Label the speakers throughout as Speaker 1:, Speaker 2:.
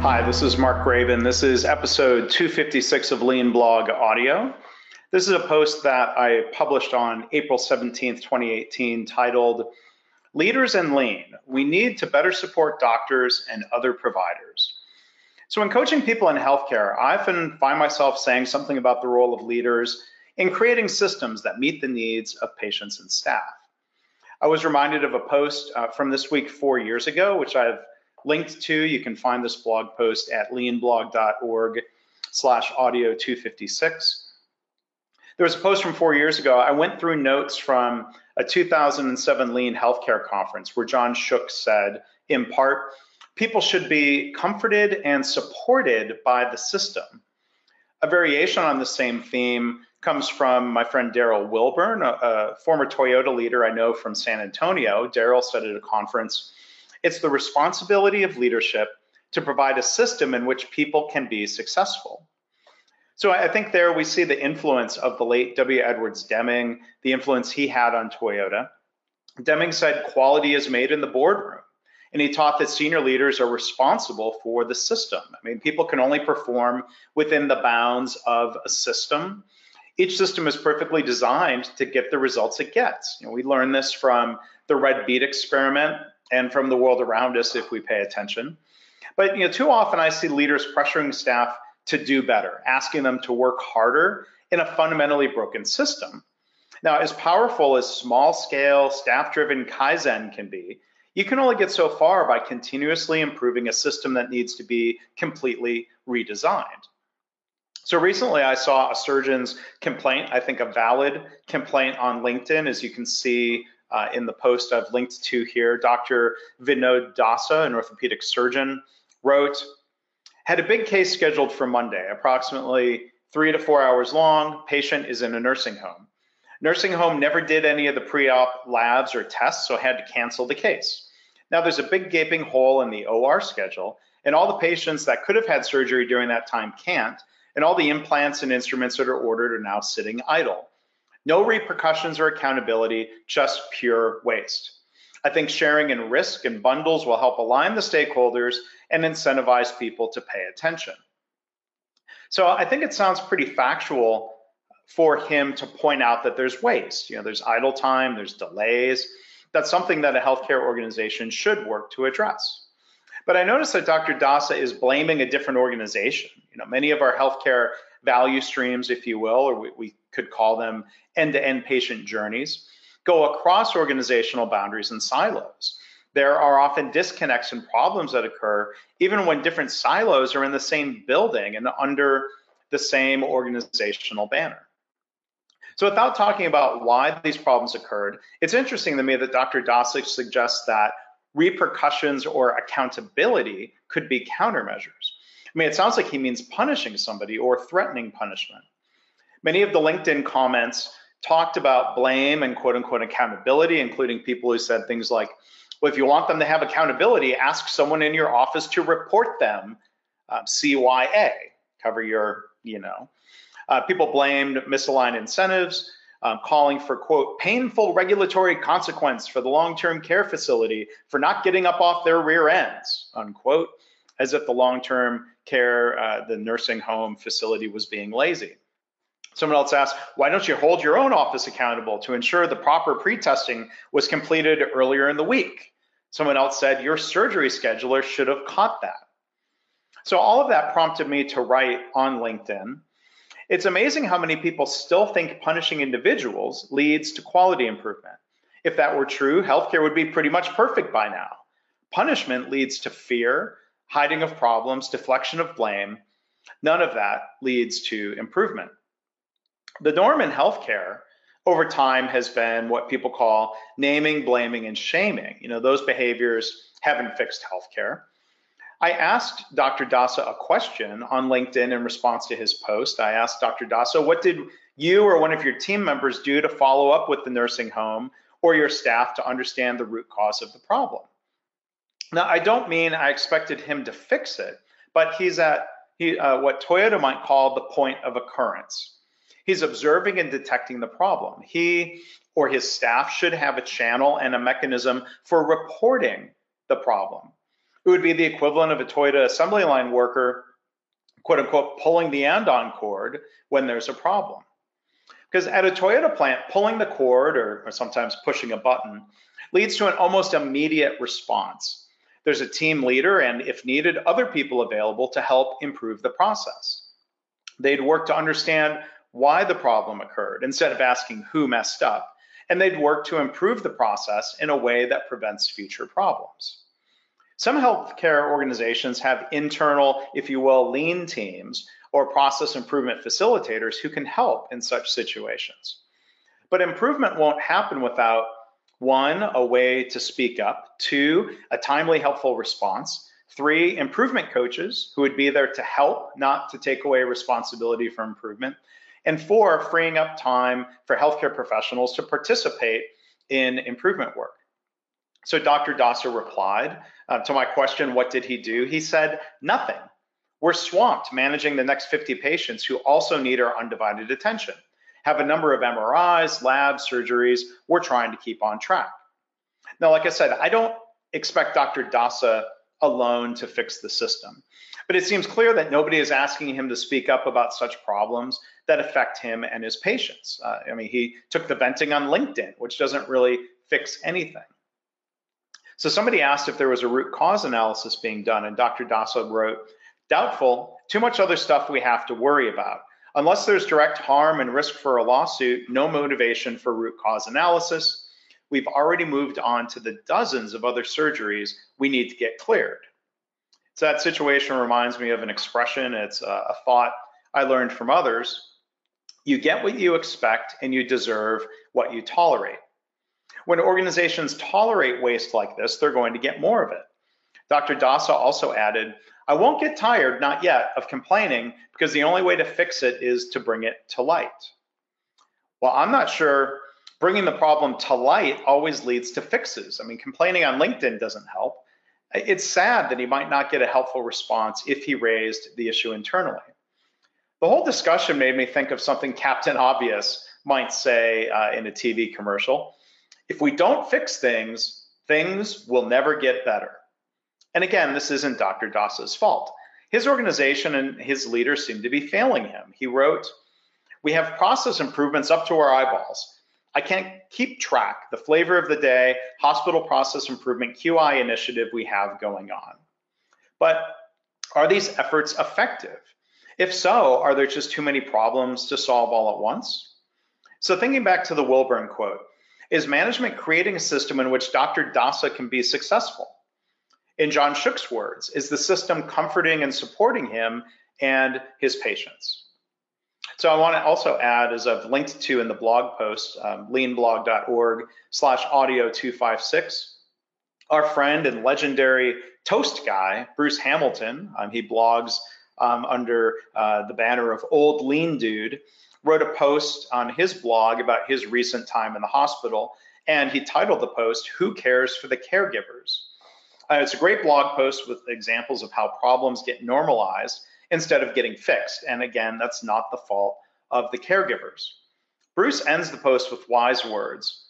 Speaker 1: Hi, this is Mark Graban. This is episode 256 of Lean Blog Audio. This is a post that I published on April 17th, 2018, titled Leaders and Lean We Need to Better Support Doctors and Other Providers. So, in coaching people in healthcare, I often find myself saying something about the role of leaders in creating systems that meet the needs of patients and staff. I was reminded of a post uh, from this week four years ago, which I've linked to. You can find this blog post at leanblog.org slash audio 256. There was a post from four years ago. I went through notes from a 2007 Lean Healthcare Conference where John Shook said, in part, people should be comforted and supported by the system. A variation on the same theme comes from my friend Daryl Wilburn, a, a, former Toyota leader I know from San Antonio. Daryl said at a conference, it's the responsibility of leadership to provide a system in which people can be successful. So I think there we see the influence of the late W. Edwards Deming, the influence he had on Toyota. Deming said quality is made in the boardroom. And he taught that senior leaders are responsible for the system. I mean, people can only perform within the bounds of a system. Each system is perfectly designed to get the results it gets. You know, we learned this from the red bead experiment and from the world around us if we pay attention. But you know, too often I see leaders pressuring staff to do better, asking them to work harder in a fundamentally broken system. Now, as powerful as small scale, staff driven Kaizen can be, you can only get so far by continuously improving a system that needs to be completely redesigned. So recently I saw a surgeon's complaint, I think a valid complaint on LinkedIn, as you can see uh, in the post I've linked to here. Dr. Vinod Dasa, an orthopedic surgeon, wrote, had a big case scheduled for Monday, approximately three to four hours long. Patient is in a nursing home. Nursing home never did any of the pre-op labs or tests, so had to cancel the case. Now there's a big gaping hole in the OR schedule, and all the patients that could have had surgery during that time can't, and all the implants and instruments that are ordered are now sitting idle. No repercussions or accountability, just pure waste. I think sharing in risk and bundles will help align the stakeholders and incentivize people to pay attention. So I think it sounds pretty factual for him to point out that there's waste. You know, there's idle time, there's delays. That's something that a healthcare organization should work to address. But I noticed that Dr. Dasa is blaming a different organization. You know, many of our healthcare value streams, if you will, or we, we could call them end-to-end patient journeys, go across organizational boundaries and silos. There are often disconnects and problems that occur even when different silos are in the same building and under the same organizational banner. So without talking about why these problems occurred, it's interesting to me that Dr. Dasa suggests that repercussions or accountability could be countermeasures. I mean, it sounds like he means punishing somebody or threatening punishment. Many of the LinkedIn comments talked about blame and quote unquote accountability, including people who said things like, well, if you want them to have accountability, ask someone in your office to report them um, CYA, cover your, you know, uh, people blamed misaligned incentives, um, calling for, quote, painful regulatory consequence for the long term care facility for not getting up off their rear ends, unquote, as if the long term care, uh, the nursing home facility was being lazy. Someone else asked, why don't you hold your own office accountable to ensure the proper pre testing was completed earlier in the week? Someone else said, your surgery scheduler should have caught that. So, all of that prompted me to write on LinkedIn it's amazing how many people still think punishing individuals leads to quality improvement. If that were true, healthcare would be pretty much perfect by now. Punishment leads to fear, hiding of problems, deflection of blame. None of that leads to improvement. The norm in healthcare over time has been what people call naming, blaming, and shaming. You know, those behaviors haven't fixed healthcare. I asked Dr. Dasa a question on LinkedIn in response to his post. I asked Dr. Dasa, what did you or one of your team members do to follow up with the nursing home or your staff to understand the root cause of the problem? Now, I don't mean I expected him to fix it, but he's at he, uh, what Toyota might call the point of occurrence. He's observing and detecting the problem. He or his staff should have a channel and a mechanism for reporting the problem It would be the equivalent of a Toyota assembly line worker, quote unquote, pulling the andon cord when there's a problem. Because at a Toyota plant, pulling the cord or, or sometimes pushing a button leads to an almost immediate response. There's a team leader and, if needed, other people available to help improve the process. They'd work to understand why the problem occurred instead of asking who messed up, and they'd work to improve the process in a way that prevents future problems. Some healthcare organizations have internal, if you will, lean teams or process improvement facilitators who can help in such situations. But improvement won't happen without one, a way to speak up, two, a timely, helpful response, three, improvement coaches who would be there to help, not to take away responsibility for improvement, and four, freeing up time for healthcare professionals to participate in improvement work. So Dr. Dasa replied uh, to my question, what did he do? He said, nothing. We're swamped managing the next 50 patients who also need our undivided attention, have a number of MRIs, labs, surgeries. We're trying to keep on track. Now, like I said, I don't expect Dr. Dasa alone to fix the system, but it seems clear that nobody is asking him to speak up about such problems that affect him and his patients. Uh, I mean, he took the venting on LinkedIn, which doesn't really fix anything. So somebody asked if there was a root cause analysis being done, and Dr. Dasa wrote, Doubtful, too much other stuff we have to worry about. Unless there's direct harm and risk for a lawsuit, no motivation for root cause analysis. We've already moved on to the dozens of other surgeries we need to get cleared. So that situation reminds me of an expression, it's a, thought I learned from others. You get what you expect and you deserve what you tolerate. When organizations tolerate waste like this, they're going to get more of it. Dr. Dasa also added, I won't get tired, not yet, of complaining because the only way to fix it is to bring it to light. Well, I'm not sure bringing the problem to light always leads to fixes. I mean, complaining on LinkedIn doesn't help. It's sad that he might not get a helpful response if he raised the issue internally. The whole discussion made me think of something Captain Obvious might say uh, in a TV commercial. If we don't fix things, things will never get better. And again, this isn't Dr. Dasa's fault. His organization and his leaders seem to be failing him. He wrote, We have process improvements up to our eyeballs. I can't keep track the flavor of the day hospital process improvement QI initiative we have going on. But are these efforts effective? If so, are there just too many problems to solve all at once? So, thinking back to the Wilburn quote, is management creating a system in which Dr. Dasa can be successful? In John Shook's words, is the system comforting and supporting him and his patients? So I want to also add, as I've linked to in the blog post, um, leanblog.org slash audio 256, our friend and legendary toast guy, Bruce Hamilton, um, he blogs um, under uh, the banner of Old Lean Dude, wrote a post on his blog about his recent time in the hospital, and he titled the post, Who Cares for the Caregivers? Uh, it's a great blog post with examples of how problems get normalized instead of getting fixed. And again, that's not the fault of the caregivers. Bruce ends the post with wise words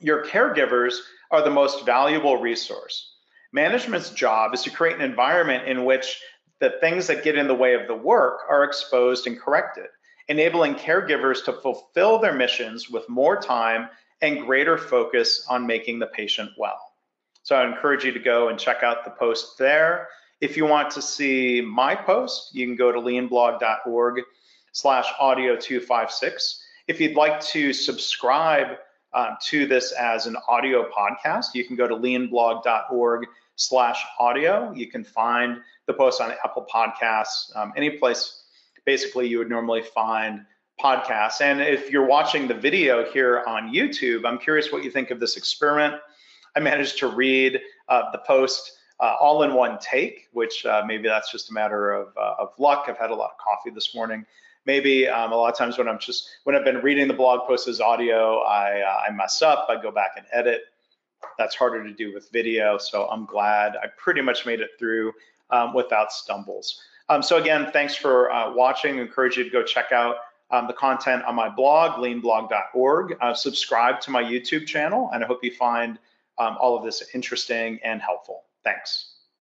Speaker 1: Your caregivers are the most valuable resource. Management's job is to create an environment in which the things that get in the way of the work are exposed and corrected, enabling caregivers to fulfill their missions with more time and greater focus on making the patient well. So I encourage you to go and check out the post there. If you want to see my post, you can go to leanblog.org slash audio 256. If you'd like to subscribe uh, to this as an audio podcast, you can go to leanblog.org slash audio. You can find the post on Apple Podcasts, um, any place basically you would normally find podcasts. And if you're watching the video here on YouTube, I'm curious what you think of this experiment. I managed to read uh, the post uh, all in one take, which uh, maybe that's just a matter of, uh, of luck. I've had a lot of coffee this morning. Maybe um, a lot of times when I'm just when I've been reading the blog post as audio, I uh, I mess up. I go back and edit. That's harder to do with video. So I'm glad I pretty much made it through um, without stumbles. Um, so again, thanks for uh, watching. I encourage you to go check out um, the content on my blog, leanblog.org. Uh, subscribe to my YouTube channel, and I hope you find um, all of this interesting and helpful. Thanks.